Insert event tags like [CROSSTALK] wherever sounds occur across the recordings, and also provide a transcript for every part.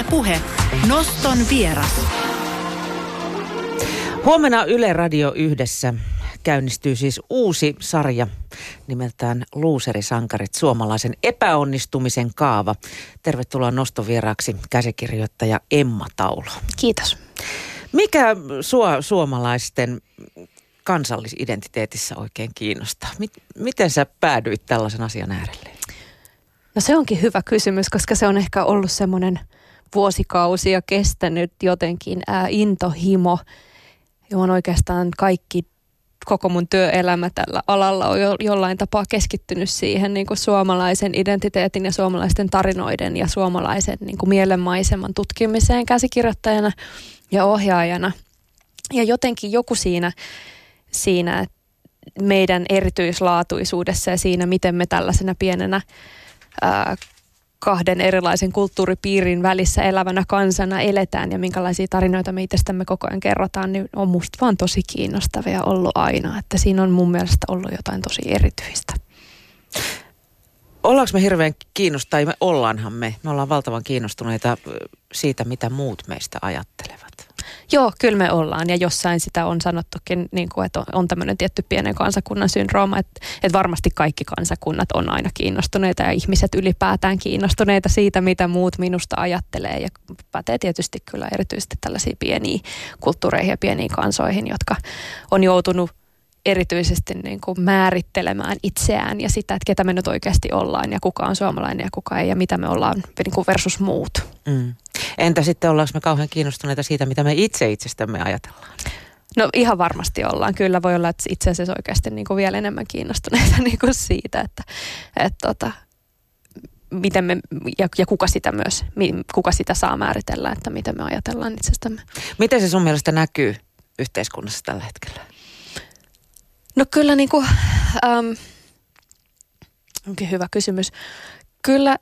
Ylepuhe Noston vieras. Huomenna Yle Radio yhdessä käynnistyy siis uusi sarja nimeltään Luuserisankarit, suomalaisen epäonnistumisen kaava. Tervetuloa nostovieraaksi käsikirjoittaja Emma Taulo. Kiitos. Mikä sua suomalaisten kansallisidentiteetissä oikein kiinnostaa? Miten sä päädyit tällaisen asian äärelle? No se onkin hyvä kysymys, koska se on ehkä ollut semmoinen vuosikausia kestänyt jotenkin ää, intohimo, johon oikeastaan kaikki koko mun työelämä tällä alalla on jo, jollain tapaa keskittynyt siihen niin kuin suomalaisen identiteetin ja suomalaisten tarinoiden ja suomalaisen niin kuin mielenmaiseman tutkimiseen käsikirjoittajana ja ohjaajana. Ja jotenkin joku siinä, siinä meidän erityislaatuisuudessa ja siinä, miten me tällaisena pienenä ää, kahden erilaisen kulttuuripiirin välissä elävänä kansana eletään ja minkälaisia tarinoita me itsestämme koko ajan kerrotaan, niin on musta vaan tosi kiinnostavia ollut aina. Että siinä on mun mielestä ollut jotain tosi erityistä. Ollaanko me hirveän kiinnostaa, me ollaanhan me, me ollaan valtavan kiinnostuneita siitä, mitä muut meistä ajattelevat. Joo, kyllä me ollaan. Ja jossain sitä on sanottukin, niin kuin, että on tämmöinen tietty pienen kansakunnan syndrooma, että, että varmasti kaikki kansakunnat on aina kiinnostuneita ja ihmiset ylipäätään kiinnostuneita siitä, mitä muut minusta ajattelee. Ja pätee tietysti kyllä erityisesti tällaisiin pieniin kulttuureihin ja pieniin kansoihin, jotka on joutunut erityisesti niin kuin määrittelemään itseään ja sitä, että ketä me nyt oikeasti ollaan ja kuka on suomalainen ja kuka ei ja mitä me ollaan niin kuin versus muut. Mm. Entä sitten ollaanko me kauhean kiinnostuneita siitä, mitä me itse itsestämme ajatellaan? No ihan varmasti ollaan. Kyllä voi olla, että itse asiassa oikeasti niin kuin vielä enemmän kiinnostuneita [LAUGHS] niin kuin siitä, että, että tota, miten me, ja, ja kuka sitä myös, kuka sitä saa määritellä, että miten me ajatellaan itsestämme. Miten se sun mielestä näkyy yhteiskunnassa tällä hetkellä? No kyllä niin kuin, ähm, onkin hyvä kysymys. Kyllä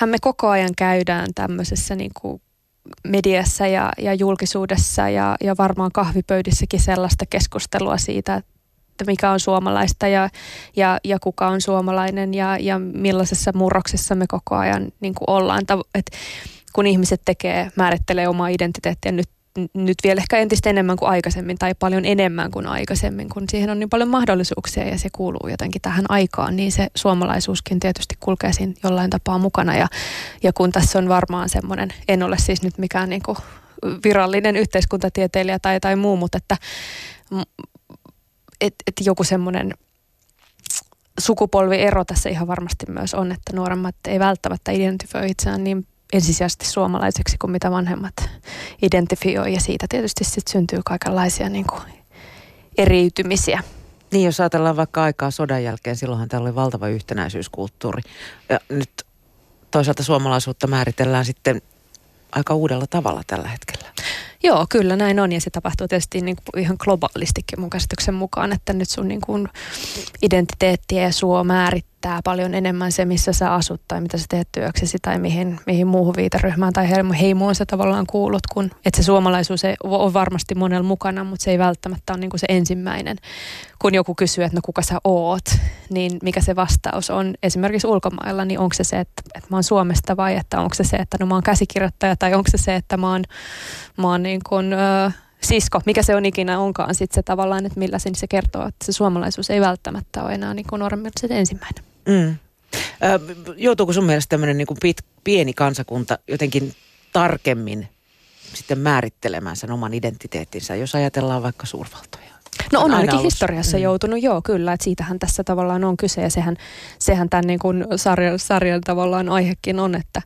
hän me koko ajan käydään tämmöisessä niin kuin mediassa ja, ja julkisuudessa ja, ja varmaan kahvipöydissäkin sellaista keskustelua siitä, että mikä on suomalaista ja, ja, ja kuka on suomalainen ja, ja millaisessa murroksessa me koko ajan niin kuin ollaan. Et kun ihmiset tekee, määrittelee omaa identiteettiä nyt nyt vielä ehkä entistä enemmän kuin aikaisemmin tai paljon enemmän kuin aikaisemmin, kun siihen on niin paljon mahdollisuuksia ja se kuuluu jotenkin tähän aikaan, niin se suomalaisuuskin tietysti kulkee siinä jollain tapaa mukana. Ja, ja kun tässä on varmaan semmoinen, en ole siis nyt mikään niin kuin virallinen yhteiskuntatieteilijä tai, tai muu, mutta että et, et joku semmoinen sukupolviero tässä ihan varmasti myös on, että nuoremmat ei välttämättä identifioi itseään niin ensisijaisesti suomalaiseksi kuin mitä vanhemmat identifioi ja siitä tietysti sitten syntyy kaikenlaisia niin kuin eriytymisiä. Niin, jos ajatellaan vaikka aikaa sodan jälkeen, silloinhan täällä oli valtava yhtenäisyyskulttuuri. Ja nyt toisaalta suomalaisuutta määritellään sitten aika uudella tavalla tällä hetkellä. Joo, kyllä näin on ja se tapahtuu tietysti niin kuin ihan globaalistikin mun käsityksen mukaan, että nyt sun niin kuin identiteettiä ja suo määrittää paljon enemmän se, missä sä asut tai mitä sä teet työksesi tai mihin, mihin muuhun viiteryhmään tai heimoon sä tavallaan kuulut, kun että se suomalaisuus ei, on varmasti monella mukana, mutta se ei välttämättä ole niin kuin se ensimmäinen. Kun joku kysyy, että no kuka sä oot, niin mikä se vastaus on esimerkiksi ulkomailla, niin onko se se, että, että mä oon Suomesta vai että onko se se, että no mä oon käsikirjoittaja tai onko se se, että mä oon, mä oon niin kuin, ö, sisko, mikä se on ikinä onkaan sitten se tavallaan, että millä se, se kertoo, että se suomalaisuus ei välttämättä ole enää niin kuin se ensimmäinen. Mm. Ö, joutuuko sun mielestä tämmöinen niin pit, pieni kansakunta jotenkin tarkemmin sitten määrittelemään sen oman identiteettinsä, jos ajatellaan vaikka suurvaltoja? No on ainakin ollut. historiassa mm. joutunut, joo kyllä, että siitähän tässä tavallaan on kyse ja sehän, sehän tämän niin kuin sarjan, sarjan tavallaan aihekin on, että,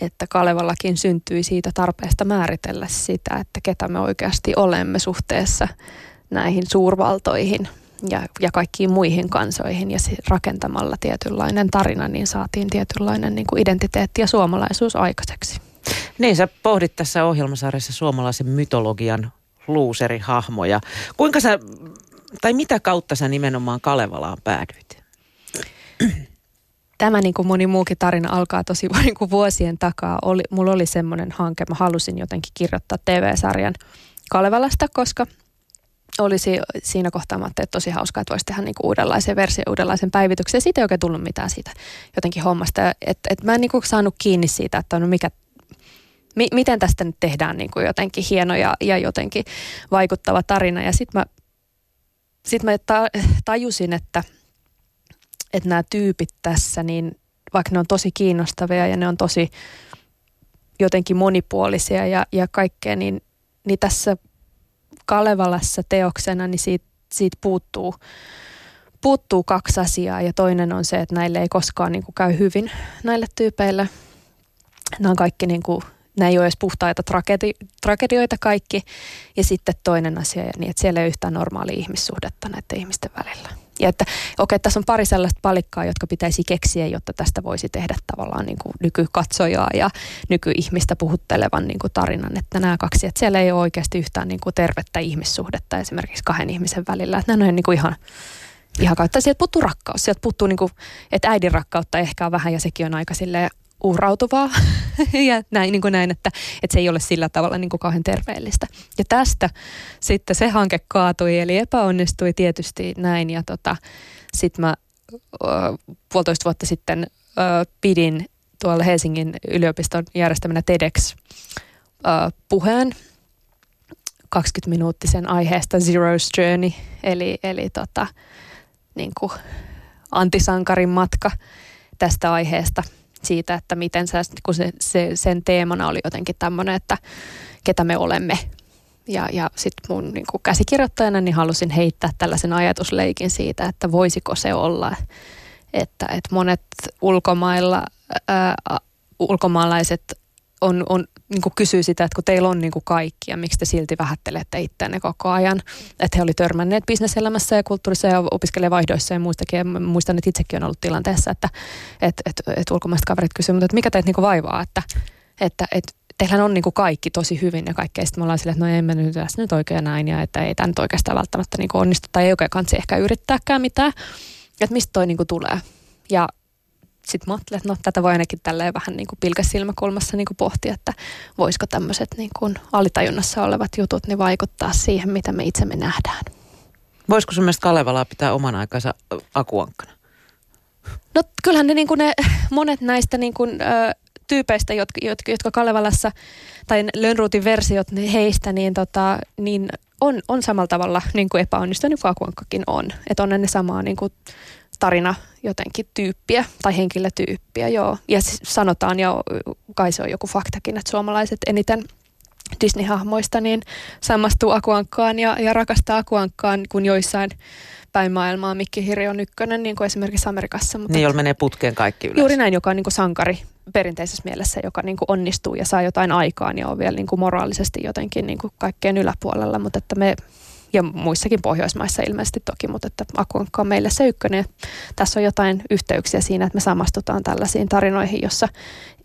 että Kalevallakin syntyi siitä tarpeesta määritellä sitä, että ketä me oikeasti olemme suhteessa näihin suurvaltoihin ja, ja kaikkiin muihin kansoihin. Ja rakentamalla tietynlainen tarina, niin saatiin tietynlainen niin kuin identiteetti ja suomalaisuus aikaiseksi. Niin, sä pohdit tässä ohjelmasarjassa suomalaisen mytologian luuserihahmoja. Kuinka sä, tai mitä kautta sä nimenomaan Kalevalaan päädyit? tämä niin kuin moni muukin tarina alkaa tosi [LAUGHS] niin kuin vuosien takaa. Oli, mulla oli semmoinen hanke, mä halusin jotenkin kirjoittaa TV-sarjan Kalevalasta, koska olisi siinä kohtaa, mä että tosi hauskaa, että voisi tehdä niin kuin uudenlaisen version, uudenlaisen päivityksen. Ja siitä ei oikein tullut mitään siitä jotenkin hommasta. Että et mä en niin kuin saanut kiinni siitä, että no mikä, mi- miten tästä nyt tehdään niin kuin jotenkin hieno ja, ja jotenkin vaikuttava tarina. Ja sitten mä, sit mä ta- tajusin, että, että nämä tyypit tässä, niin vaikka ne on tosi kiinnostavia ja ne on tosi jotenkin monipuolisia ja, ja kaikkea, niin, niin tässä Kalevalassa teoksena, niin siitä, siitä puuttuu, puuttuu kaksi asiaa ja toinen on se, että näille ei koskaan niin kuin käy hyvin näille tyypeille. Nämä on kaikki niin kuin nämä ei ole edes puhtaita tragedi- tragedioita kaikki. Ja sitten toinen asia, niin että siellä ei ole yhtään normaalia ihmissuhdetta näiden ihmisten välillä. Ja että okei, tässä on pari sellaista palikkaa, jotka pitäisi keksiä, jotta tästä voisi tehdä tavallaan niin kuin nykykatsojaa ja nykyihmistä puhuttelevan niin kuin tarinan. Että nämä kaksi, että siellä ei ole oikeasti yhtään niin kuin tervettä ihmissuhdetta esimerkiksi kahden ihmisen välillä. Että nämä on niin kuin ihan, ihan kautta. Sieltä puuttuu rakkaus. Sieltä puuttuu, niin kuin, että äidin rakkautta ehkä on vähän ja sekin on aika silleen uhrautuvaa [LAUGHS] ja näin, niin kuin näin että, että se ei ole sillä tavalla niin kuin kauhean terveellistä. Ja tästä sitten se hanke kaatui, eli epäonnistui tietysti näin. Ja tota, sitten mä ö, puolitoista vuotta sitten ö, pidin tuolla Helsingin yliopiston järjestämänä TEDx ö, puheen 20-minuuttisen aiheesta Zero's Journey, eli, eli tota, niin kuin antisankarin matka tästä aiheesta – siitä, että miten sä, kun se, se, sen teemana oli jotenkin tämmöinen, että ketä me olemme. Ja, ja sitten mun niin kuin käsikirjoittajana niin halusin heittää tällaisen ajatusleikin siitä, että voisiko se olla, että, että monet ulkomailla, ää, ulkomaalaiset on, on niin kuin kysyy sitä, että kun teillä on niin kuin kaikki ja miksi te silti vähättelette itseänne koko ajan. Että he oli törmänneet bisneselämässä ja kulttuurissa ja opiskelijavaihdoissa ja muistakin. Ja muistan, että itsekin on ollut tilanteessa, että et, et, et ulkomaiset kaverit kysyvät, että mikä teitä niin kuin vaivaa, että, että et, teillähän on niin kuin kaikki tosi hyvin ja kaikkea. Sitten me ollaan silleen, että no emme nyt tässä nyt oikein näin ja että ei tämä nyt oikeastaan välttämättä niin kuin onnistu tai ei oikein kansi ehkä yrittääkään mitään. Että mistä toi niin kuin tulee. Ja sitten mä ajattelin, että no tätä voi ainakin tälleen vähän niin kuin pilkäsilmäkulmassa niin kuin pohtia, että voisiko tämmöiset niin kuin alitajunnassa olevat jutut niin vaikuttaa siihen, mitä me itsemme nähdään. Voisiko sun mielestä Kalevalaa pitää oman aikansa akuankkana? No kyllähän ne, niin kuin ne monet näistä niin kuin, ö, tyypeistä, jotka, jotka, jotka Kalevalassa, tai Lönnruutin versiot niin heistä, niin, tota, niin on, on samalla tavalla niin kuin epäonnistunut niin kuin Akuankkakin on. Että on ne samaa niin kuin tarina jotenkin tyyppiä tai henkilötyyppiä, joo. Ja sanotaan, ja kai se on joku faktakin, että suomalaiset eniten Disney-hahmoista niin samastuu Akuankkaan ja, ja rakastaa Akuankkaan, kun joissain päin maailmaa Mikki Hiri on ykkönen, niin kuin esimerkiksi Amerikassa. Mutta niin, jolla menee putkeen kaikki yleensä. Juuri näin, joka on niin kuin sankari perinteisessä mielessä, joka niin kuin onnistuu ja saa jotain aikaan ja on vielä niin kuin moraalisesti jotenkin niin kuin kaikkeen yläpuolella, mutta että me ja muissakin Pohjoismaissa ilmeisesti toki, mutta että Akuankka on meille se ykkönen. Tässä on jotain yhteyksiä siinä, että me samastutaan tällaisiin tarinoihin, jossa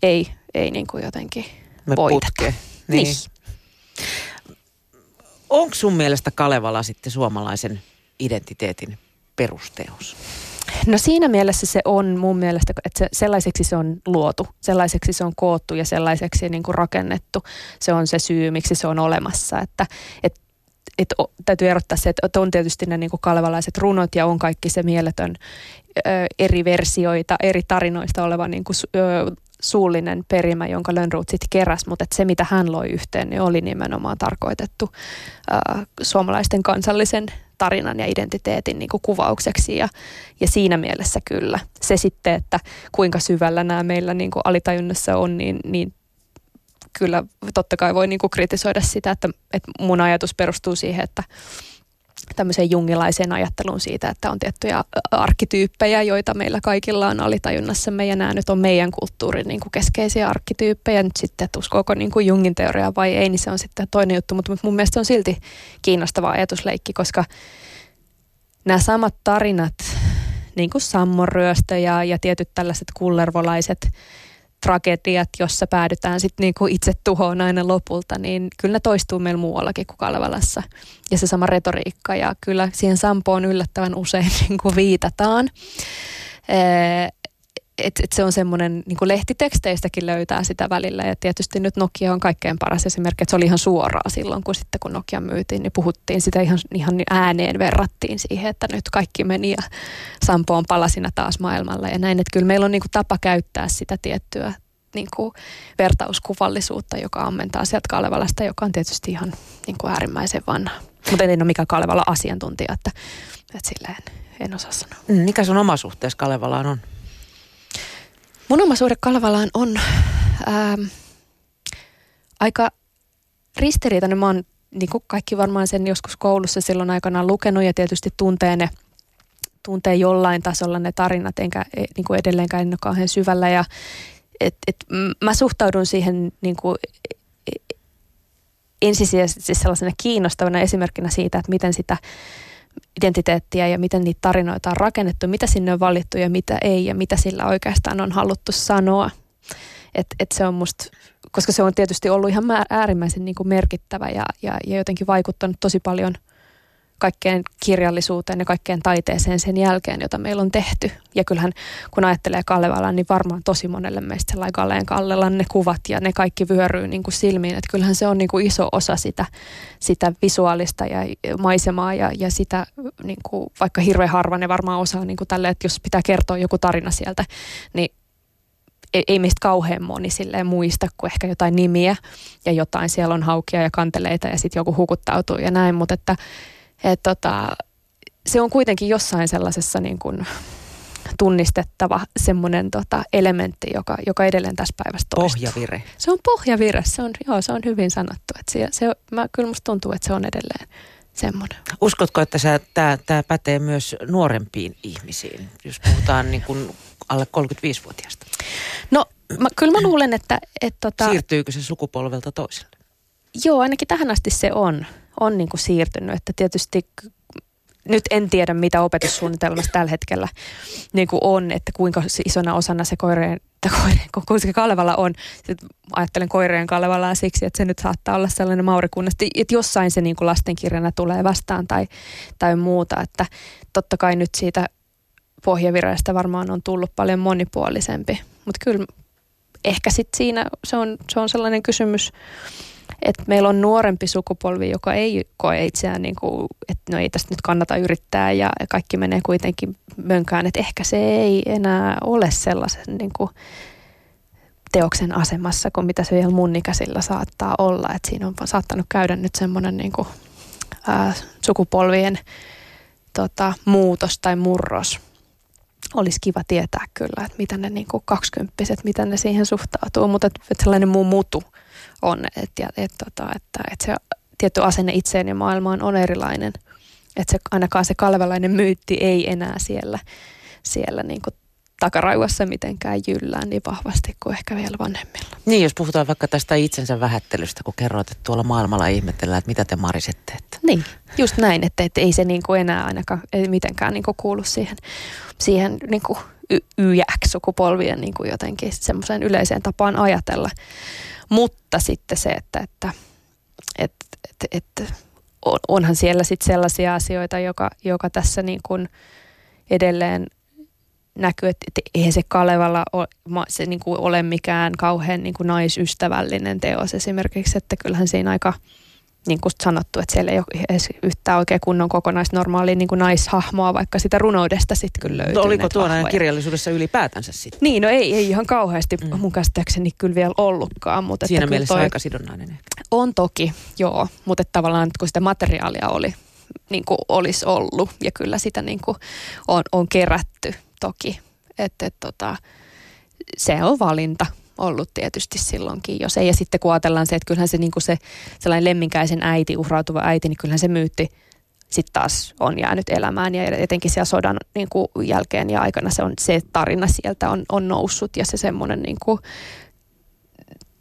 ei, ei niin kuin jotenkin me voiteta. Niin. niin. Onko sun mielestä Kalevala sitten suomalaisen identiteetin perusteos? No siinä mielessä se on mun mielestä, että se, sellaiseksi se on luotu, sellaiseksi se on koottu ja sellaiseksi niin kuin rakennettu. Se on se syy, miksi se on olemassa. Että, että et, o, täytyy erottaa se, että on tietysti ne niin kuin kalvalaiset runot ja on kaikki se mieletön ö, eri versioita, eri tarinoista oleva niin kuin, ö, suullinen perimä, jonka Lönnroth sitten keräs, mutta se mitä hän loi yhteen, niin oli nimenomaan tarkoitettu ö, suomalaisten kansallisen tarinan ja identiteetin niin kuin kuvaukseksi ja, ja siinä mielessä kyllä. Se sitten, että kuinka syvällä nämä meillä niin kuin alitajunnassa on, niin, niin kyllä totta kai voi niin kuin kritisoida sitä, että, että mun ajatus perustuu siihen, että tämmöiseen jungilaiseen ajatteluun siitä, että on tiettyjä arkkityyppejä, joita meillä kaikilla on alitajunnassamme ja nämä nyt on meidän kulttuurin niin kuin keskeisiä arkkityyppejä. Nyt sitten, että uskoako niin kuin Jungin teoriaa vai ei, niin se on sitten toinen juttu, mutta mun mielestä on silti kiinnostava ajatusleikki, koska nämä samat tarinat, niin kuin Sammon ja, ja tietyt tällaiset kullervolaiset tragediat, jossa päädytään sitten niinku itse tuhoon aina lopulta, niin kyllä ne toistuu meillä muuallakin kuin Kalevalassa. Ja se sama retoriikka ja kyllä siihen Sampoon yllättävän usein [LAUGHS] niinku viitataan. Et, et se on semmoinen, niin kuin lehtiteksteistäkin löytää sitä välillä ja tietysti nyt Nokia on kaikkein paras esimerkki, että se oli ihan suoraa silloin, kun sitten kun Nokia myytiin, niin puhuttiin sitä ihan, ihan ääneen, verrattiin siihen, että nyt kaikki meni ja Sampo on palasina taas maailmalla ja näin, että kyllä meillä on niin kuin tapa käyttää sitä tiettyä niin kuin vertauskuvallisuutta, joka ammentaa sieltä Kalevalasta, joka on tietysti ihan niin kuin äärimmäisen vanha. Mutta en ole mikään Kalevala asiantuntija, että, että silleen en osaa sanoa. Mm, mikä sun oma suhteessa Kalevalaan on? Mun oma suhde Kalevalaan on ähm, aika ristiriitainen. Mä oon niin kuin kaikki varmaan sen joskus koulussa silloin aikanaan lukenut ja tietysti tuntee ne tuntee jollain tasolla ne tarinat, enkä e, niin kuin edelleenkään en ole kauhean syvällä. Ja, et, et, mä suhtaudun siihen niin kuin, e, ensisijaisesti sellaisena kiinnostavana esimerkkinä siitä, että miten sitä identiteettiä ja miten niitä tarinoita on rakennettu, mitä sinne on valittu ja mitä ei ja mitä sillä oikeastaan on haluttu sanoa. Et, et se on musta, koska se on tietysti ollut ihan äärimmäisen niin kuin merkittävä ja, ja, ja jotenkin vaikuttanut tosi paljon – kaikkeen kirjallisuuteen ja kaikkeen taiteeseen sen jälkeen, jota meillä on tehty. Ja kyllähän kun ajattelee Kalevalaa, niin varmaan tosi monelle meistä sellainen Kalleen Kallella ne kuvat ja ne kaikki vyöryy niin kuin silmiin. Että kyllähän se on niin kuin iso osa sitä, sitä visuaalista ja maisemaa ja, ja sitä niin kuin, vaikka hirveän harva ne varmaan osaa niin kuin tälle, että jos pitää kertoa joku tarina sieltä, niin ei meistä kauhean moni silleen muista kuin ehkä jotain nimiä ja jotain. Siellä on haukia ja kanteleita ja sitten joku hukuttautuu ja näin, mutta että et tota, se on kuitenkin jossain sellaisessa niin kuin tunnistettava semmoinen tota elementti, joka, joka edelleen tässä päivässä toistuu. Pohjavire. Se on pohjavire, se on, joo, se on hyvin sanottu. Että se, se, mä, kyllä musta tuntuu, että se on edelleen semmoinen. Uskotko, että tämä pätee myös nuorempiin ihmisiin, jos puhutaan niin kuin alle 35-vuotiaasta? No mä, kyllä mä luulen, että... että tota, Siirtyykö se sukupolvelta toiselle? Joo, ainakin tähän asti se on on niin kuin siirtynyt. Että tietysti nyt en tiedä, mitä opetussuunnitelmassa tällä hetkellä niin kuin on, että kuinka isona osana se koireen, koireen se Kalevala on. Sitten ajattelen koireen Kalevalaa siksi, että se nyt saattaa olla sellainen maurikunnas, että jossain se niin kuin lastenkirjana tulee vastaan tai, tai muuta. Että totta kai nyt siitä pohjavirrasta varmaan on tullut paljon monipuolisempi. Mutta kyllä ehkä sitten siinä se on, se on sellainen kysymys, että meillä on nuorempi sukupolvi, joka ei koe itseään, niin kuin, että no ei tästä nyt kannata yrittää ja kaikki menee kuitenkin mönkään, että ehkä se ei enää ole sellaisen niin kuin, teoksen asemassa kuin mitä se vielä mun ikäisillä saattaa olla. Että siinä on saattanut käydä nyt semmoinen niin kuin, ää, sukupolvien tota, muutos tai murros. Olisi kiva tietää kyllä, että mitä ne niin kuin kaksikymppiset, miten ne siihen suhtautuu, mutta että sellainen muu mutu – on, että, et, tota, että, että se tietty asenne itseen ja maailmaan on erilainen. Että se, ainakaan se kalvelainen myytti ei enää siellä, siellä niin kuin takaraivossa mitenkään jyllää niin vahvasti kuin ehkä vielä vanhemmilla. Niin, jos puhutaan vaikka tästä itsensä vähättelystä, kun kerroit, että tuolla maailmalla ihmetellään, että mitä te marisette. Että. Niin, just näin, että, että ei se niin kuin enää ainakaan ei mitenkään niin kuin kuulu siihen, siihen niin kuin YX-sukupolvien niin kuin jotenkin semmoiseen yleiseen tapaan ajatella. Mutta sitten se, että, että, että, että, että on, onhan siellä sitten sellaisia asioita, joka, joka tässä niin kuin edelleen näkyy, että, että eihän se Kalevalla ole, se niin kuin ole mikään kauhean niin kuin naisystävällinen teos esimerkiksi, että kyllähän siinä aika – niin kuin sanottu, että siellä ei ole edes yhtään oikein kunnon kokonaisnormaalia niin kuin naishahmoa, vaikka sitä runoudesta sitten kyllä löytyy. No oliko tuona kirjallisuudessa ylipäätänsä sitten? Niin, no ei, ei ihan kauheasti mm. mun käsittääkseni kyllä vielä ollutkaan. Mutta Siinä että mielessä toi aika sidonnainen ehkä. On toki, joo, mutta että tavallaan kun sitä materiaalia oli, niin kuin olisi ollut ja kyllä sitä niin kuin on, on kerätty toki, että et, tota, se on valinta ollut tietysti silloinkin, jos ei. Ja sitten kun ajatellaan se, että kyllähän se, niin kuin se sellainen lemminkäisen äiti, uhrautuva äiti, niin kyllähän se myytti sitten taas on jäänyt elämään ja etenkin siellä sodan niin kuin jälkeen ja aikana se, on, se tarina sieltä on, on noussut ja se semmoinen niin kuin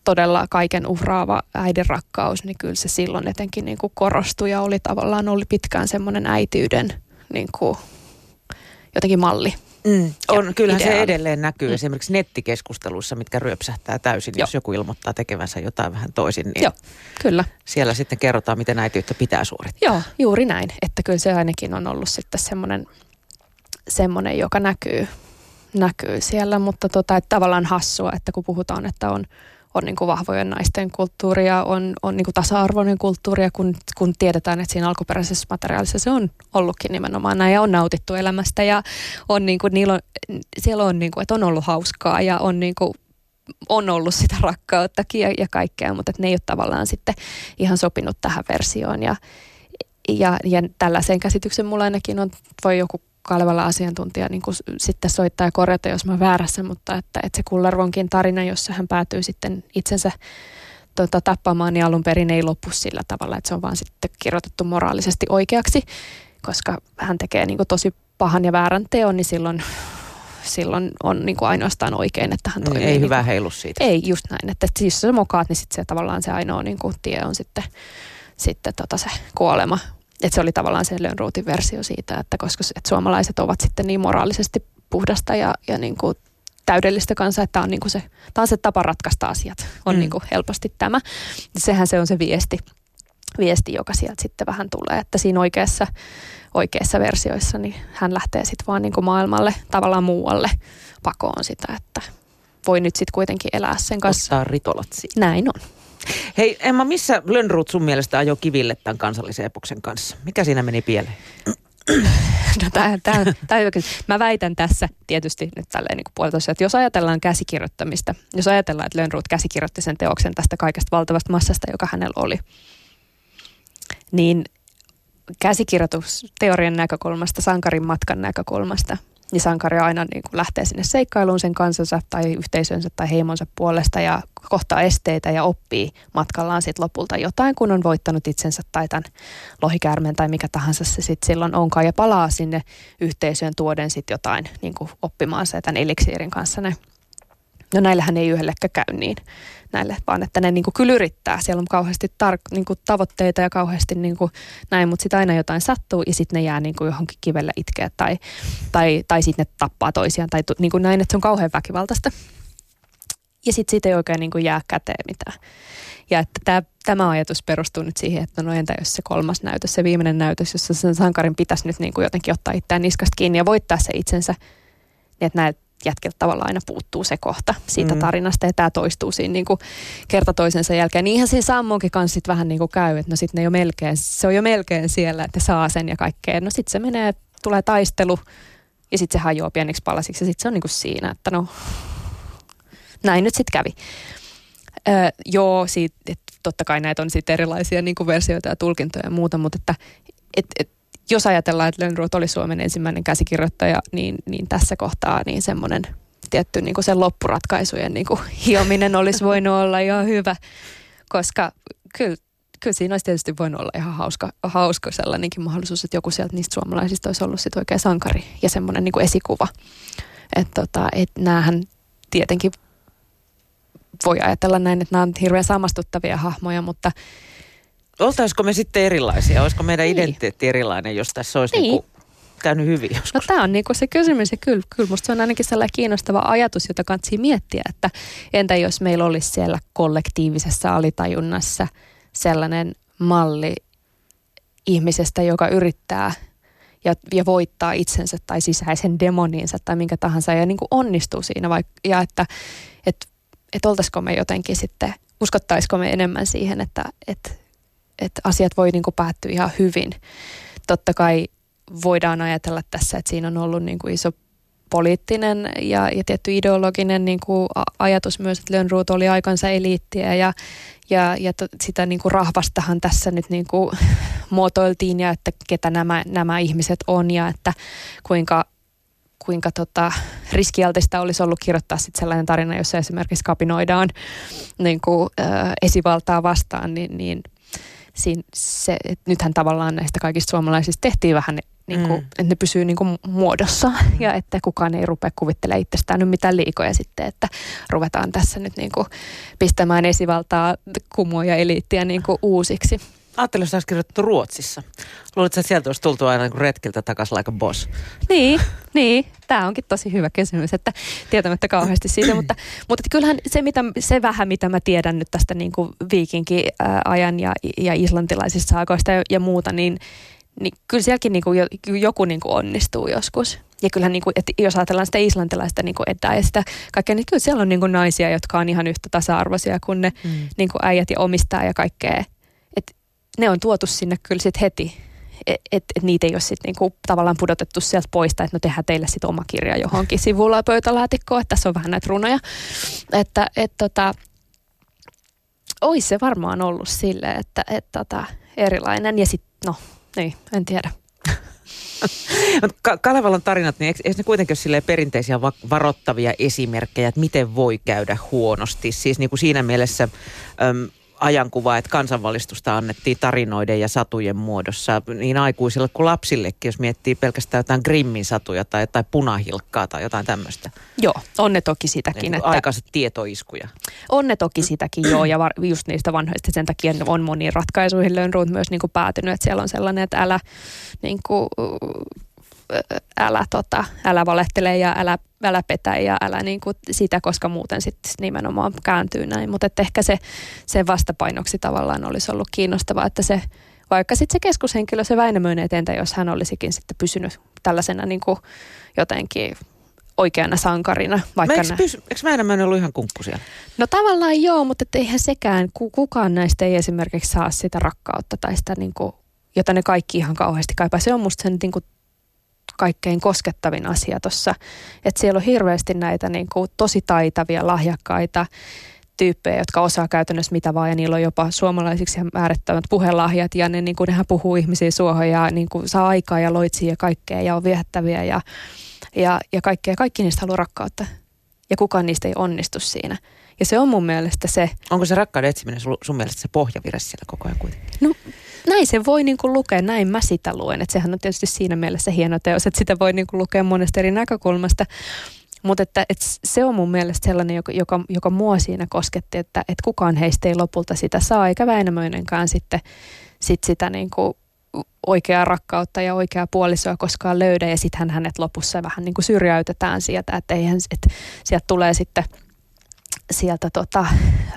todella kaiken uhraava äidin rakkaus, niin kyllä se silloin etenkin niin kuin korostui ja oli tavallaan oli pitkään semmoinen äitiyden niin kuin jotenkin malli. Mm, on, kyllähän ideaali. se edelleen näkyy mm. esimerkiksi nettikeskusteluissa, mitkä ryöpsähtää täysin, Joo. jos joku ilmoittaa tekevänsä jotain vähän toisin. Niin Joo, kyllä. Siellä sitten kerrotaan, miten äitiyttä pitää suorittaa. Joo, juuri näin. Että kyllä se ainakin on ollut sitten semmoinen, semmoinen joka näkyy, näkyy siellä, mutta tota, että tavallaan hassua, että kun puhutaan, että on – on niin kuin vahvojen naisten kulttuuria, on, on niin kuin tasa-arvoinen kulttuuria, kun, kun tiedetään, että siinä alkuperäisessä materiaalissa se on ollutkin nimenomaan näin ja on nautittu elämästä ja on niin kuin, niillä on, siellä on, niin kuin, että on ollut hauskaa ja on niin kuin on ollut sitä rakkauttakin ja, ja kaikkea, mutta ne ei ole tavallaan sitten ihan sopinut tähän versioon. Ja, ja, ja tällaisen käsityksen mulla ainakin on, voi joku Kalevalla asiantuntija niin kuin sitten soittaa ja korjata, jos mä väärässä, mutta että, että se Kullervonkin tarina, jossa hän päätyy sitten itsensä tota, tappamaan, niin alun perin ei lopu sillä tavalla, että se on vaan sitten kirjoitettu moraalisesti oikeaksi, koska hän tekee niin kuin tosi pahan ja väärän teon, niin silloin, silloin on niin kuin ainoastaan oikein, että hän toimii. Ei niin hyvä kuin, heilu siitä. Ei, just näin. Että siis jos sä mokaat, niin sitten se tavallaan se ainoa niin kuin, tie on sitten, sitten tota se kuolema. Että se oli tavallaan se Lönnruutin versio siitä, että koska että suomalaiset ovat sitten niin moraalisesti puhdasta ja, ja niin kuin täydellistä kanssa, että tämä on, niin kuin se, tämä on se tapa ratkaista asiat, on Mm. niin kuin helposti tämä. Ja sehän se on se viesti, viesti, joka sieltä sitten vähän tulee, että siinä oikeassa, oikeissa versioissa niin hän lähtee sitten vaan niin kuin maailmalle tavallaan muualle pakoon sitä, että voi nyt sitten kuitenkin elää sen kanssa. Ottaa ritolat siitä. Näin on. Hei Emma, missä Lönnruut sun mielestä ajoi kiville tämän kansallisen epoksen kanssa? Mikä siinä meni pieleen? [CLEARS THROAT] No, tää, tää, tää, mä väitän tässä tietysti nyt tälleen niin puolitoista, että jos ajatellaan käsikirjoittamista, jos ajatellaan, että Lönnruut käsikirjoitti sen teoksen tästä kaikesta valtavasta massasta, joka hänellä oli, niin käsikirjoitusteorian näkökulmasta, sankarin matkan näkökulmasta, niin sankari aina niin kuin lähtee sinne seikkailuun sen kansansa tai yhteisönsä tai heimonsa puolesta ja kohtaa esteitä ja oppii matkallaan sitten lopulta jotain, kun on voittanut itsensä tai tämän lohikäärmeen tai mikä tahansa se sitten silloin onkaan ja palaa sinne yhteisöön tuoden sitten jotain niin kuin oppimaan se tämän eliksiirin kanssa. Ne. No näillähän ei yhdellekään käy niin näille, vaan että ne niin kuin kyllä yrittää. Siellä on kauheasti tar- niin kuin tavoitteita ja kauheasti niin kuin näin, mutta sitten aina jotain sattuu ja sitten ne jää niin kuin johonkin kivelle itkeä tai, tai, tai sitten ne tappaa toisiaan tai niin kuin näin, että se on kauhean väkivaltaista. Ja sitten siitä ei oikein niin kuin jää käteen mitään. Ja että tämä, tämä ajatus perustuu nyt siihen, että no entä jos se kolmas näytös, se viimeinen näytös, jossa sen sankarin pitäisi nyt niin kuin jotenkin ottaa itseään niskasta kiinni ja voittaa se itsensä, niin että näet jätkiltä tavallaan aina puuttuu se kohta siitä Mm. tarinasta ja tämä toistuu siinä niin kuin kerta toisensa jälkeen. Niinhän siinä Sammonkin kanssa sit vähän niin kuin käy, että no sitten ne jo melkein, se on jo melkein siellä, että saa sen ja kaikkea. No sitten se menee, tulee taistelu ja sitten se hajoaa pieniksi palasiksi ja sitten se on niin kuin siinä, että no näin nyt sitten kävi. Öö, joo, siitä, et, totta kai näitä on sitten erilaisia niin kuin versioita ja tulkintoja ja muuta, mutta että et, et, jos ajatellaan, että Lönnruut oli Suomen ensimmäinen käsikirjoittaja, niin, niin tässä kohtaa niin semmoinen tietty niin kuin sen loppuratkaisujen niin kuin hiominen olisi voinut olla ihan hyvä, koska kyllä, kyllä siinä olisi tietysti voinut olla ihan hauska, hauska sellainenkin mahdollisuus, että joku sieltä niistä suomalaisista olisi ollut sit oikein sankari ja semmoinen niin esikuva. Että tota, et näähän tietenkin voi ajatella näin, että nämä on hirveän samastuttavia hahmoja, mutta Oltaisiko me sitten erilaisia? Olisiko meidän Niin. identiteetti erilainen, jos tässä olisi Niin. niin. niinku käynyt hyvin No joskus? tämä on niinku se kysymys ja kyllä, kyllä musta se on ainakin sellainen kiinnostava ajatus, jota kannattaa miettiä, että entä jos meillä olisi siellä kollektiivisessa alitajunnassa sellainen malli ihmisestä, joka yrittää ja, ja voittaa itsensä tai sisäisen demoninsa tai minkä tahansa ja niin kuin onnistuu siinä vaik- ja että et, et oltaisiko me jotenkin sitten, uskottaisiko me enemmän siihen, että et, et asiat voi niin kuin päättyä ihan hyvin. Totta kai voidaan ajatella tässä, että siinä on ollut niin kuin iso poliittinen ja, ja tietty ideologinen niin kuin ajatus myös, että Lönnruut oli aikansa eliittiä ja, ja, ja to, sitä niin kuin rahvastahan tässä nyt niin kuin [LAUGHS] muotoiltiin ja että ketä nämä, nämä ihmiset on ja että kuinka, kuinka tota, riskialtista olisi ollut kirjoittaa sit sellainen tarina, jossa esimerkiksi kapinoidaan niin kuin, äh, esivaltaa vastaan, niin, niin siinä se, että nythän tavallaan näistä kaikista suomalaisista tehtiin vähän niin kuin, Mm. mm. että ne pysyy niin kuin muodossa [LAUGHS] ja että kukaan ei rupea kuvittelemaan itsestään nyt mitään liikoja sitten, että ruvetaan tässä nyt niin kuin pistämään esivaltaa kumoa ja eliittiä niin kuin uusiksi. Ajattelin, jos olisi kirjoitettu Ruotsissa. Luuletko, että sieltä olisi tultu aina niin kuin retkiltä takaisin like boss? Niin, niin. Tämä onkin tosi hyvä kysymys, että tietämättä kauheasti siitä, mutta, mutta että kyllähän se, mitä, se vähän, mitä mä tiedän nyt tästä niin kuin viikinki-ajan ja, ja islantilaisista saakoista ja, ja muuta, niin, niin kyllä sielläkin niin kuin jo, joku niin kuin onnistuu joskus. Ja kyllähän, niin kuin, että jos ajatellaan sitä islantilaista niin kuin edaa ja sitä kaikkea, niin kyllä siellä on niin kuin naisia, jotka on ihan yhtä tasa-arvoisia kuin ne Mm. niin kuin äijät ja omistaa ja kaikkea. Ne on tuotu sinne kyllä sit heti, et, et niitä ei ole sitten niinku tavallaan pudotettu sieltä pois, että no tehdään teille sitten oma kirja johonkin sivulla pöytälaatikkoon, että tässä on vähän näitä runoja. Että et tota, olisi se varmaan ollut sille, että et tota, erilainen ja sitten, no niin, en tiedä. [LAUGHS] Kalevalan tarinat, niin eikö, ne kuitenkin ole perinteisiä varoittavia esimerkkejä, että miten voi käydä huonosti? Siis niin kuin siinä mielessä äm, ajankuva, että kansanvalistusta annettiin tarinoiden ja satujen muodossa niin aikuisille kuin lapsillekin, jos miettii pelkästään jotain Grimmin satuja tai jotain punahilkkaa tai jotain tämmöistä. Joo, on ne toki sitäkin. Niin, että aikaiset tietoiskuja. On ne toki sitäkin, joo, ja var, just niistä vanhoista sen takia on moniin ratkaisuihin Lönnruut myös niin kuin päätynyt, että siellä on sellainen, että älä niin kuin, älä, tota, älä valehtele ja älä, älä petä ja älä niin kuin sitä, koska muuten sitten nimenomaan kääntyy näin. Mutta ehkä se, se vastapainoksi tavallaan olisi ollut kiinnostavaa, että se vaikka sitten se keskushenkilö, se Väinämöinen, että entä jos hän olisikin sitten pysynyt tällaisena niin kuin jotenkin oikeana sankarina. Vaikka eikö, pysy, eikö Väinämöinen ollut ihan kunkku siellä? No tavallaan joo, mutta eihän sekään, kukaan näistä ei esimerkiksi saa sitä rakkautta tai sitä niin kuin, jota ne kaikki ihan kauheasti kaipaa. Se on musta sen niin kuin kaikkein koskettavin asia tuossa. Että siellä on hirveästi näitä niin kuin tosi taitavia, lahjakkaita tyyppejä, jotka osaa käytännössä mitä vaan ja niillä on jopa suomalaisiksi määrittävät puhelahjat ja ne, niin kuin, nehän puhuu ihmisiä suohon ja niin kuin, saa aikaa ja loitsia ja kaikkea ja on viehättäviä ja, ja, ja kaikkea. Kaikki niistä haluaa rakkautta ja kukaan niistä ei onnistu siinä. Ja se on mun mielestä se... Onko se rakkauden etsiminen sun, sun mielestä se pohjavire siellä koko ajan kuitenkin? No näin se voi niin kuin lukea, näin mä sitä luen. Että sehän on tietysti siinä mielessä hieno teos, että sitä voi niin kuin lukea monesta eri näkökulmasta. Mutta että, että se on mun mielestä sellainen, joka, joka, joka mua siinä kosketti, että, että kukaan heistä ei lopulta sitä saa, eikä Väinämöinenkään sitten sit sitä niin kuin oikeaa rakkautta ja oikeaa puolisoa koskaan löydä. Ja sitten hänet lopussa vähän niin kuin syrjäytetään sieltä, että, eihän, että sieltä tulee sitten – sieltä tota,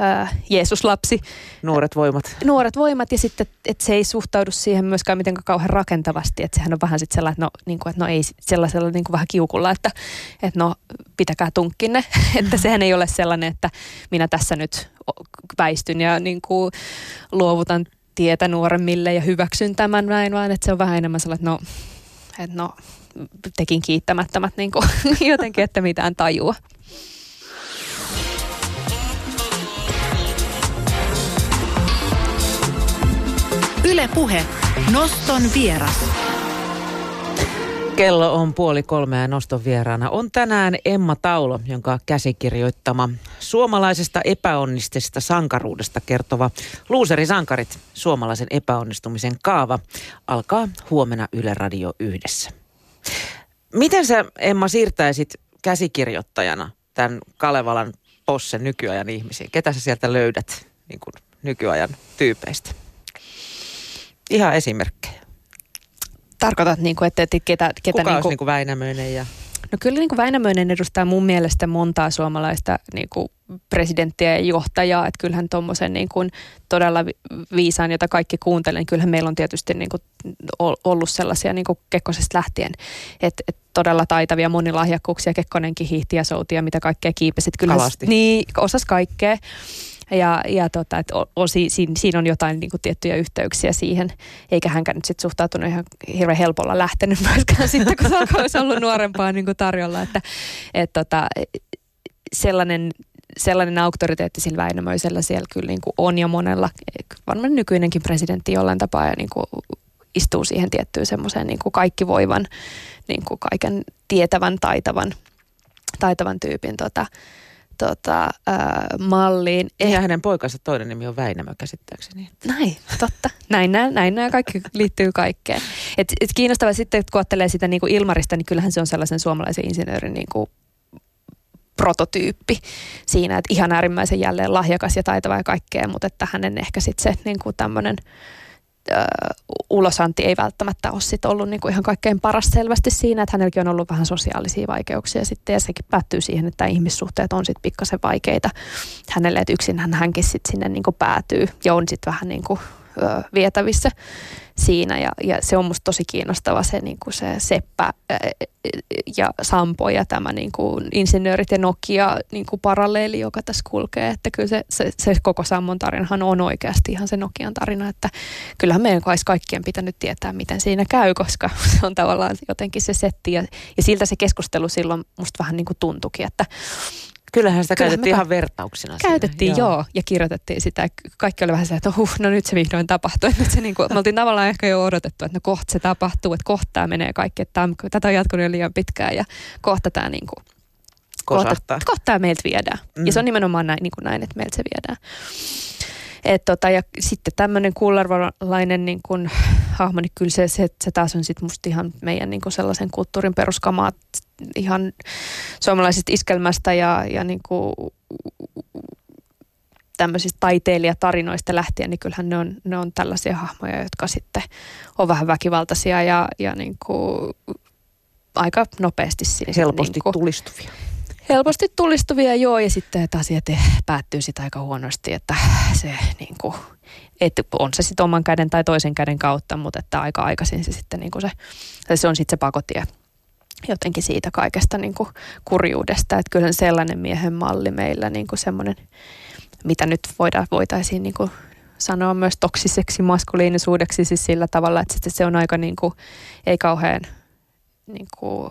ää, Jeesus-lapsi. Nuoret voimat. Nuoret voimat ja sitten, että se ei suhtaudu siihen myöskään mitenkään kauhean rakentavasti. Että sehän on vähän sitten sellainen, että no, niin kuin, että no ei sellaisella niin kuin vähän kiukulla, että, että no pitäkää tunkkinne. [LAUGHS] että sehän ei ole sellainen, että minä tässä nyt väistyn ja niin kuin luovutan tietä nuoremmille ja hyväksyn tämän näin, vaan että se on vähän enemmän sellainen, että no, että no tekin kiittämättömät niin kuin, [LAUGHS] jotenkin, että mitään tajua. Yle Puhe. Noston vieras. Kello on puoli kolmea noston vieraana. On tänään Emma Taulo, jonka käsikirjoittama suomalaisesta epäonnistisesta sankaruudesta kertova Luuseri Sankarit, suomalaisen epäonnistumisen kaava, alkaa huomenna Yle Radio yhdessä. Miten sä, Emma, siirtäisit käsikirjoittajana tämän Kalevalan possen nykyajan ihmisiin? Ketä sä sieltä löydät niin kuin nykyajan tyypeistä? Ihan esimerkkejä. Tarkoitat, niin kuin, että, että ketä... ketä Kuka niin kuin, niin kuin Väinämöinen ja... No kyllä niin kuin Väinämöinen edustaa mun mielestä montaa suomalaista niin kuin presidenttiä ja johtajaa, että kyllähän tuommoisen niin kuin todella viisaan, jota kaikki kuuntelen, niin kyllähän meillä on tietysti niin kuin ollut sellaisia niin kuin Kekkosesta lähtien, että, että todella taitavia monilahjakkuuksia, Kekkonenkin hiihti ja souti ja mitä kaikkea kiipesit. Kyllä, Kalasti. Niin, osas kaikkea. Ja, ja tota, että o, o, siinä, siinä on jotain niin kuin tiettyjä yhteyksiä siihen, eikä hänkään nyt sitten suhtautunut ihan hirveän helpolla lähtenyt [LAUGHS] myöskään sitten, kun olisi ollut nuorempaa niin kuin tarjolla. Että, et, tota, sellainen, sellainen auktoriteetti sillä Väinämöisellä siellä kyllä niin kuin on ja monella, varmaan nykyinenkin presidentti jollain tapaa ja niin kuin istuu siihen tiettyyn semmoiseen niin kuin kaikki voivan, niin kuin kaiken tietävän, taitavan, taitavan tyypin tota, tota, äh, malliin. Eh- ja hänen poikansa toinen nimi on Väinämö käsittääkseni. [LAUGHS] Näin, totta. Näin nämä, näin nämä kaikki liittyy kaikkeen. Et, et kiinnostavaa sitten, kun ajattelee sitä niin kuin Ilmarista, niin kyllähän se on sellaisen suomalaisen insinöörin niin kuin prototyyppi siinä, että ihan äärimmäisen jälleen lahjakas ja taitava ja kaikkea, mutta että hänen ehkä sitten se niin kuin tämmöinen ulosanti ei välttämättä ole sit ollut niinku ihan kaikkein paras selvästi siinä, että hänelläkin on ollut vähän sosiaalisia vaikeuksia sitten ja sekin päättyy siihen, että ihmissuhteet on sitten pikkasen vaikeita hänelle, että yksinhän hänkin sitten sinne niinku päätyy ja on sitten vähän niinku ö, vietävissä siinä. Ja, ja se on musta tosi kiinnostava se, niin kuin se Seppä ja Sampo ja tämä niin kuin insinöörit ja Nokia niin kuin paralleeli, joka tässä kulkee, että kyllä se, se, se koko Sammon tarinahan on oikeasti ihan se Nokian tarina, että kyllähän meidän olisi kaikkien pitänyt tietää, miten siinä käy, koska [LAUGHS] se on tavallaan jotenkin se setti. Ja, ja siltä se keskustelu silloin musta vähän niin kuin tuntuikin, että Kyllähän sitä Kyllähän käytettiin ihan vertauksena. Käytettiin siinä. joo. joo, ja kirjoitettiin sitä. Kaikki oli vähän se, että huh, no nyt se vihdoin tapahtui. [LAUGHS] Nyt se niin kuin, me oltiin tavallaan ehkä jo odotettu, että no kohta se tapahtuu, että kohta tämä menee kaikki. Että tämä, tätä on jatkunut jo liian pitkään ja kohta tämä niin kuin, kohta, kohta tämä meiltä viedään. Mm. Ja se on nimenomaan näin, niin kuin näin että meiltä se viedään. Et tota, ja sitten tämmöinen kullervalainen niin kun, hahmo, niin kyllä se, se, se taas on sitten musta ihan meidän niin sellaisen kulttuurin peruskamaa ihan suomalaisesta iskelmästä ja, ja niin kuin tämmöisistä taiteilijatarinoista lähtien, niin kyllähän ne on, ne on tällaisia hahmoja, jotka sitten on vähän väkivaltaisia ja, ja niin kuin aika nopeasti. Helposti niin kuin, tulistuvia. Helposti tulistuvia, joo, ja sitten että asiat päättyy sitä aika huonosti, että se niin kuin, että on se sitten oman käden tai toisen käden kautta, mutta että aika aikaisin se sitten niin kuin se, se on sitten se pakotie jotenkin siitä kaikesta niin kuin kurjuudesta. Että kyllä sellainen miehen malli meillä niin kuin semmoinen, mitä nyt voidaan, voitaisiin niin kuin sanoa myös toksiseksi maskuliinisuudeksi siis sillä tavalla, että se on aika niin kuin, ei kauhean niin kuin,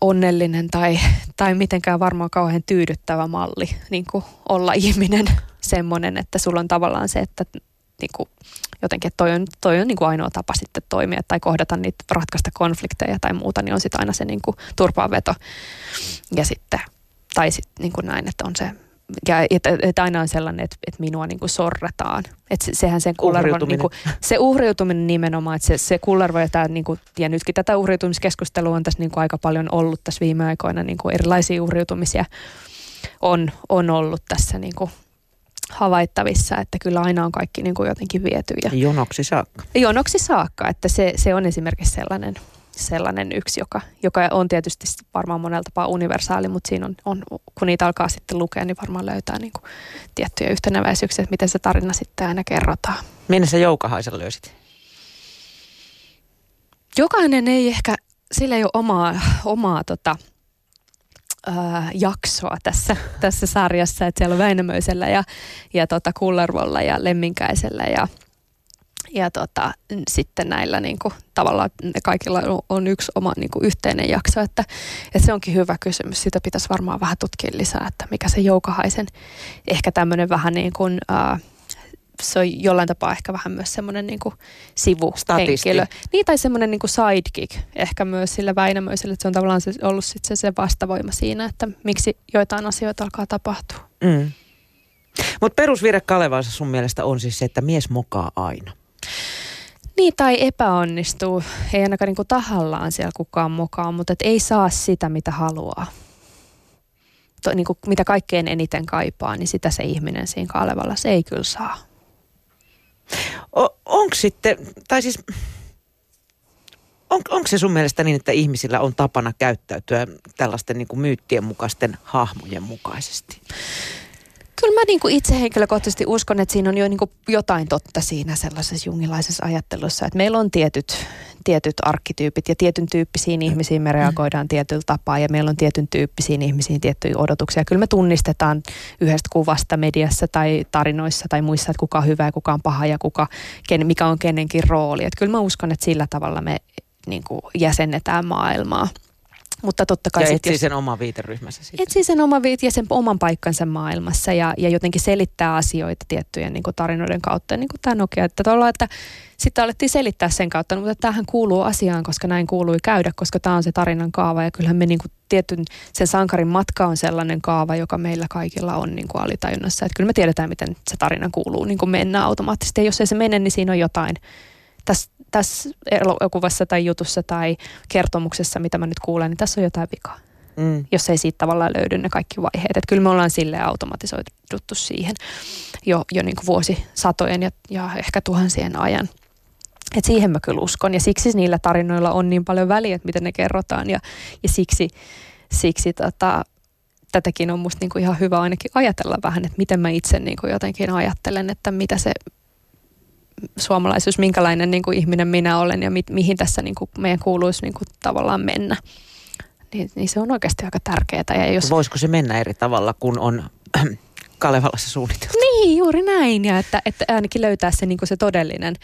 onnellinen tai, tai mitenkään varmaan kauhean tyydyttävä malli niin kuin olla ihminen semmoinen, että sulla on tavallaan se, että niin kuin, jotenkin, että toi on, toi on niin kuin ainoa tapa sitten toimia tai kohdata niitä ratkaista konflikteja tai muuta, niin on sitten aina se niin kuin turpaanveto. Ja sitten, tai sitten niin kuin näin, että on se ja että, että aina on sellainen, että, että minua niin kuin sorretaan. Että se, sehän sen kullervo, niin kuin, se uhriutuminen nimenomaan, että se, se kullervo ja tämä, niin kuin, ja nytkin tätä uhriutumiskeskustelua on tässä niin kuin aika paljon ollut tässä viime aikoina, niin kuin erilaisia uhriutumisia on, on ollut tässä niin kuin havaittavissa, että kyllä aina on kaikki niin kuin jotenkin viety. Ja jonoksi saakka. Jonoksi saakka, että se, se on esimerkiksi sellainen, sellainen yksi, joka, joka on tietysti varmaan monella tapaa universaali, mutta siinä on, on, kun niitä alkaa sitten lukea, niin varmaan löytää niin kuin tiettyjä yhtenäväisyyksiä, että miten se tarina sitten aina kerrotaan. Minne sä Joukahaisen löysit? Jokainen ei ehkä, sillä ei ole omaa, omaa tota, ää, jaksoa tässä, tässä sarjassa, että siellä on Väinämöisellä ja, ja tota Kullervolla ja Lemminkäisellä ja, ja tota, sitten näillä niin kuin, tavallaan kaikilla on, yksi oma niin kuin, yhteinen jakso, että, että se onkin hyvä kysymys. Sitä pitäisi varmaan vähän tutkia lisää, että mikä se Joukahaisen ehkä tämmöinen vähän niin kuin, ää, se on jollain tapaa ehkä vähän myös semmoinen niin kuin sivuhenkilö. Niin, tai semmoinen niin kuin sidekick ehkä myös sillä Väinämöisellä, että se on tavallaan se, ollut sit se, se vastavoima siinä, että miksi joitain asioita alkaa tapahtua. Mm. Mutta perusvirre Kalevaansa sun mielestä on siis se, että mies mokaa aina. Niin, tai epäonnistuu. Ei ainakaan niin kuin tahallaan siellä kukaan mukaan, mutta et ei saa sitä, mitä haluaa. To, niin kuin, mitä kaikkein eniten kaipaa, niin sitä se ihminen siinä Kalevalla se ei kyllä saa. Onko sitten, tai siis on, onko se sun mielestä niin, että ihmisillä on tapana käyttäytyä tällaisten niin kuin myyttien mukaisten hahmojen mukaisesti? Kyllä mä niin kuin itse henkilökohtaisesti uskon, että siinä on jo niin kuin jotain totta siinä sellaisessa jungilaisessa ajattelussa, että meillä on tietyt, tietyt arkkityypit ja tietyn tyyppisiin ihmisiin me reagoidaan tietyllä tapaa ja meillä on tietyn tyyppisiin ihmisiin tiettyjä odotuksia. Kyllä me tunnistetaan yhdestä kuvasta mediassa tai tarinoissa tai muissa, että kuka on hyvä ja kuka on paha ja kuka, ken, mikä on kenenkin rooli. Että kyllä mä uskon, että sillä tavalla me niin kuin jäsennetään maailmaa. Mutta totta kai... Ja etsii jos, sen oman viiteryhmänsä sitten. Etsii sen oman viit ja sen oman paikkansa maailmassa ja, ja jotenkin selittää asioita tiettyjen niin kuin tarinoiden kautta. Niin kuin tämä Nokia, että, tuolla, että sitten alettiin selittää sen kautta, mutta tämähän kuuluu asiaan, koska näin kuului käydä, koska tämä on se tarinan kaava ja kyllähän me niin kuin tietyn, sen sankarin matka on sellainen kaava, joka meillä kaikilla on niin kuin alitajunnassa. Että kyllä me tiedetään, miten se tarina kuuluu niin kuin mennä automaattisesti. Ja jos ei se mene, niin siinä on jotain tässä, tässä elokuvassa tai jutussa tai kertomuksessa, mitä mä nyt kuulen, niin tässä on jotain vikaa. Mm. Jos ei siitä tavallaan löydy ne kaikki vaiheet. Että kyllä me ollaan sille automatisoiduttu siihen jo, jo niin kuin vuosisatojen ja, ja ehkä tuhansien ajan. Et siihen mä kyllä uskon ja siksi niillä tarinoilla on niin paljon väliä, että miten ne kerrotaan ja, ja siksi, siksi tota, tätäkin on musta niinku ihan hyvä ainakin ajatella vähän, että miten mä itse niinku jotenkin ajattelen, että mitä se suomalaisuus, minkälainen niin kuin ihminen minä olen ja mi, mihin tässä niin kuin meidän kuuluisi niin kuin tavallaan mennä. Niin, niin se on oikeasti aika tärkeää. Ja jos... Voisiko se mennä eri tavalla, kun on [CLEARS THROAT] Kalevalassa suunniteltu. Niin, juuri näin. Ja että, että ainakin löytää se, niin se todellinen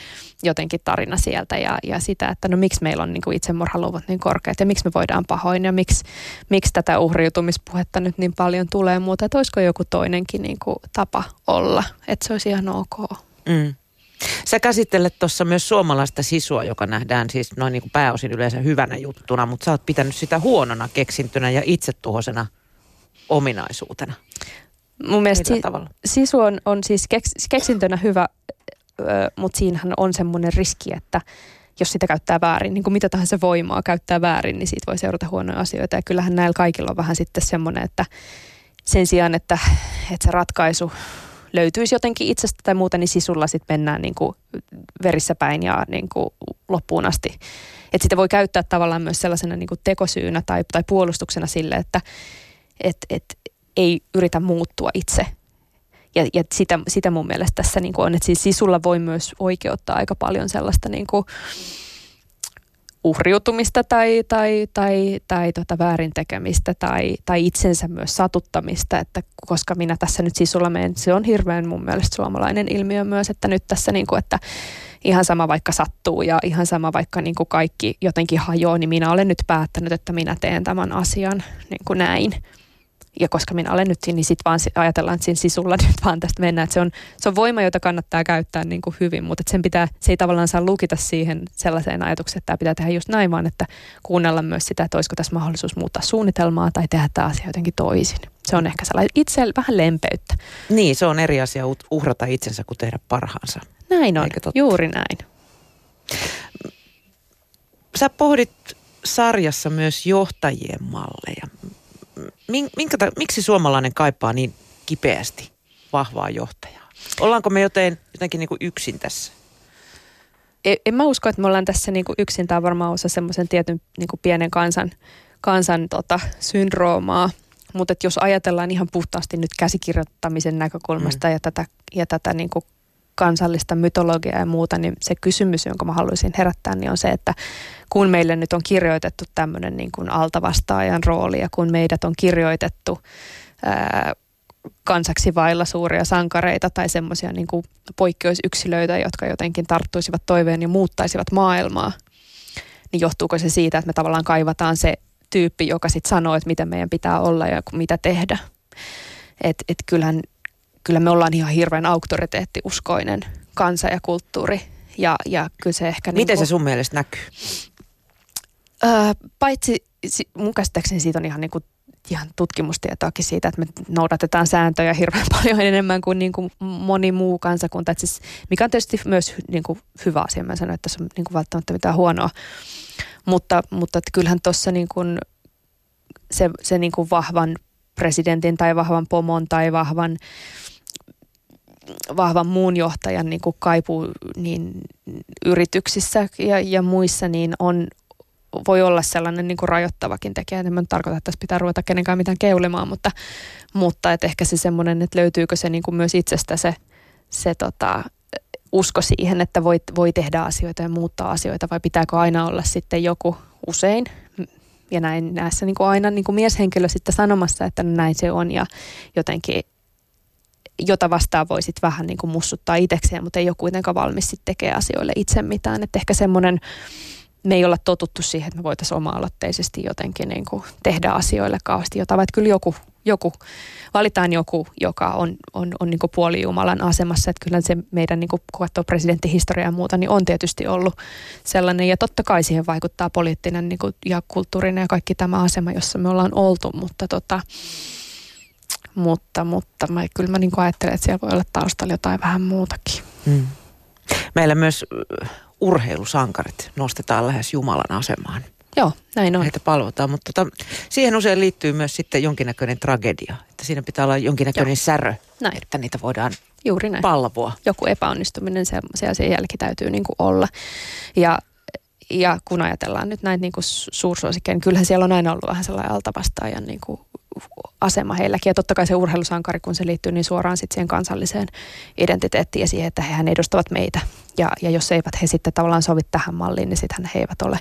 jotenkin tarina sieltä ja, ja sitä, että no miksi meillä on niin itsemurhaluvut niin korkeat ja miksi me voidaan pahoin ja miksi, miksi tätä uhriutumispuhetta nyt niin paljon tulee muuta. Että olisiko joku toinenkin niin kuin tapa olla, että se olisi ihan ok. Mm. Sä käsittelet tuossa myös suomalaista sisua, joka nähdään siis noin niin kuin pääosin yleensä hyvänä juttuna, mutta sä oot pitänyt sitä huonona keksintynä ja itsetuhoisena ominaisuutena. Mun mielestä si- sisu on, on siis keks- keksintönä hyvä, mutta siinähän on semmoinen riski, että jos sitä käyttää väärin, niin kuin mitä tahansa voimaa käyttää väärin, niin siitä voi seurata huonoja asioita. Ja kyllähän näillä kaikilla on vähän sitten semmoinen, että sen sijaan, että, että se ratkaisu löytyisi jotenkin itsestä tai muuta, niin sisulla sitten mennään niin kuin verissä päin ja niin kuin loppuun asti. Että sitä voi käyttää tavallaan myös sellaisena niin kuin tekosyynä tai, tai puolustuksena sille, että et, et, ei yritä muuttua itse. Ja, ja sitä, sitä mun mielestä tässä niin kuin on, että siis sisulla voi myös oikeuttaa aika paljon sellaista niin kuin uhriutumista tai, tai, tai, tai tota väärin tekemistä tai, tai itsensä myös satuttamista, että koska minä tässä nyt sisulla menen, se on hirveän mun mielestä suomalainen ilmiö myös, että nyt tässä niin kuin, että ihan sama vaikka sattuu ja ihan sama vaikka niin kuin kaikki jotenkin hajoaa, niin minä olen nyt päättänyt, että minä teen tämän asian niin kuin näin ja koska minä olen nyt siinä, niin sitten vaan ajatellaan, että siinä sisulla [LAUGHS] nyt vaan tästä mennään. Että se, on, se on voima, jota kannattaa käyttää niin kuin hyvin, mutta sen pitää, se ei tavallaan saa lukita siihen sellaiseen ajatukseen, että tämä pitää tehdä just näin, vaan että kuunnella myös sitä, että olisiko tässä mahdollisuus muuttaa suunnitelmaa tai tehdä tämä asia jotenkin toisin. Se on ehkä sellainen itse vähän lempeyttä. Niin, se on eri asia uhrata itsensä kuin tehdä parhaansa. Näin on, juuri näin. Sä pohdit sarjassa myös johtajien malleja minkä, miksi suomalainen kaipaa niin kipeästi vahvaa johtajaa? Ollaanko me joten, jotenkin niin kuin yksin tässä? En, en mä usko, että me ollaan tässä niin kuin yksin. Tämä on varmaan osa semmoisen tietyn niin kuin pienen kansan, kansan tota, syndroomaa. Mutta jos ajatellaan ihan puhtaasti nyt käsikirjoittamisen näkökulmasta mm. ja tätä, ja tätä niin kuin kansallista mytologiaa ja muuta, niin se kysymys, jonka mä haluaisin herättää, niin on se, että kun meille nyt on kirjoitettu tämmöinen niin kuin altavastaajan rooli ja kun meidät on kirjoitettu ää, kansaksi vailla suuria sankareita tai semmoisia niin kuin poikkeusyksilöitä, jotka jotenkin tarttuisivat toiveen ja muuttaisivat maailmaa, niin johtuuko se siitä, että me tavallaan kaivataan se tyyppi, joka sitten sanoo, että miten meidän pitää olla ja mitä tehdä. Että et kyllähän kyllä me ollaan ihan hirveän auktoriteettiuskoinen kansa ja kulttuuri. Ja, ja kyllä se ehkä... Miten niin kuin, se sun mielestä näkyy? Öö, paitsi mun käsittääkseni siitä on ihan, niin kuin, ihan tutkimustietoakin siitä, että me noudatetaan sääntöjä hirveän [LAUGHS] paljon enemmän kuin, niin kuin moni muu kansakunta. Et siis, mikä on tietysti myös niin kuin hyvä asia. Mä sanoin, että se on niin kuin välttämättä mitään huonoa. Mutta, mutta että kyllähän tuossa niin kuin se, se niin kuin vahvan presidentin tai vahvan pomon tai vahvan vahvan muun johtajan niin kuin kaipuu niin yrityksissä ja, ja muissa niin on, voi olla sellainen niin kuin rajoittavakin tekijä. En tarkoita, että tässä pitää ruveta kenenkään mitään keulimaan, mutta, mutta että ehkä se semmoinen, että löytyykö se niin kuin myös itsestä se, se tota, usko siihen, että voi, voi tehdä asioita ja muuttaa asioita vai pitääkö aina olla sitten joku usein ja näin näissä niin kuin aina niin kuin mieshenkilö sitten sanomassa, että näin se on ja jotenkin jota vastaan voisit vähän niin kuin mussuttaa itsekseen, mutta ei ole kuitenkaan valmis sitten tekemään asioille itse mitään. Että ehkä semmoinen, me ei olla totuttu siihen, että me voitaisiin oma-aloitteisesti jotenkin niin kuin tehdä asioille kauheasti jotain, että kyllä joku, joku, valitaan joku, joka on, on, on niin kuin puolijumalan asemassa, että kyllä se meidän, niin kuin kun katsoo presidenttihistoriaa ja muuta, niin on tietysti ollut sellainen, ja totta kai siihen vaikuttaa poliittinen niin kuin, ja kulttuurinen ja kaikki tämä asema, jossa me ollaan oltu, mutta tota, mutta, mutta mä, kyllä mä niin ajattelen, että siellä voi olla taustalla jotain vähän muutakin. Mm. Meillä myös urheilusankarit nostetaan lähes Jumalan asemaan. Joo, näin on. Heitä palvotaan, mutta tota, siihen usein liittyy myös sitten jonkinnäköinen tragedia. Että siinä pitää olla jonkinnäköinen Joo. särö, näin. että niitä voidaan Juuri näin. palvoa. Joku epäonnistuminen, se, se, se jälki täytyy niin kuin olla. Ja ja kun ajatellaan nyt näitä niin suursuosikkeja, niin kyllähän siellä on aina ollut vähän sellainen altavastaajan niin kuin asema heilläkin. Ja totta kai se urheilusankari, kun se liittyy niin suoraan sit siihen kansalliseen identiteettiin ja siihen, että hehän edustavat meitä. Ja, ja jos eivät he sitten tavallaan sovi tähän malliin, niin sittenhän he eivät ole,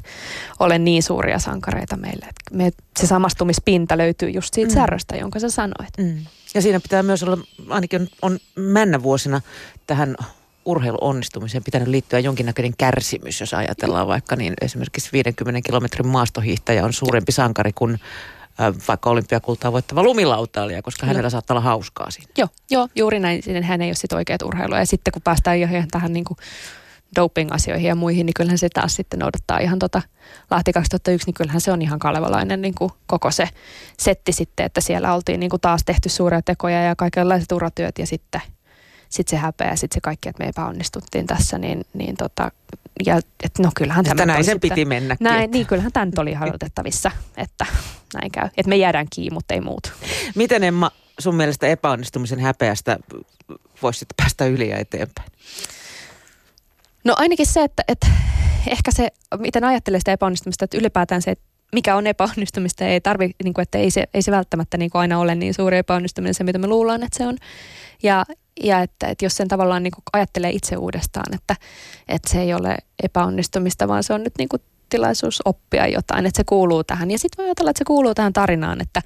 ole niin suuria sankareita meille. Et me, se samastumispinta löytyy just siitä mm. särröstä, jonka sä sanoit. Mm. Ja siinä pitää myös olla, ainakin on männä vuosina tähän urheiluonnistumiseen pitänyt liittyä jonkinnäköinen kärsimys, jos ajatellaan vaikka niin esimerkiksi 50 kilometrin maastohiihtäjä on suurempi sankari kuin vaikka olympiakultaa voittava lumilautailija, koska Kyllä. hänellä saattaa olla hauskaa siinä. Joo, joo juuri näin. Hän ei ole sitten oikeat urheilua. Ja sitten kun päästään jo tähän niin kuin doping-asioihin ja muihin, niin kyllähän se taas sitten noudattaa ihan tota Lahti 2001, niin kyllähän se on ihan kalevalainen niin kuin koko se setti sitten, että siellä oltiin niin kuin taas tehty suuria tekoja ja kaikenlaiset uratyöt ja sitten sit se häpeä ja sitten se kaikki, että me epäonnistuttiin tässä, niin, niin tota, ja et no kyllähän tämä näin sen piti mennä. Näin, niin kyllähän tämä nyt oli harjoitettavissa, että näin käy. Että me jäädään kiinni, mutta ei muut. Miten Emma sun mielestä epäonnistumisen häpeästä voisi sitten päästä yli ja eteenpäin? No ainakin se, että, että ehkä se, miten ajattelee sitä epäonnistumista, että ylipäätään se, että mikä on epäonnistumista, ei tarvi, niin kuin, että ei se, ei se välttämättä niin kuin aina ole niin suuri epäonnistuminen se, mitä me luullaan, että se on. Ja, ja että, että jos sen tavallaan niin kuin ajattelee itse uudestaan, että, että se ei ole epäonnistumista, vaan se on nyt niin kuin tilaisuus oppia jotain, että se kuuluu tähän. Ja sitten voi ajatella, että se kuuluu tähän tarinaan, että,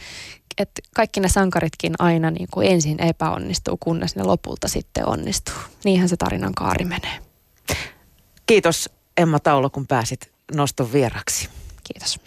että kaikki ne sankaritkin aina niin kuin ensin epäonnistuu, kunnes ne lopulta sitten onnistuu. Niinhän se tarinan kaari menee. Kiitos Emma Taulo, kun pääsit noston vieraksi. Kiitos.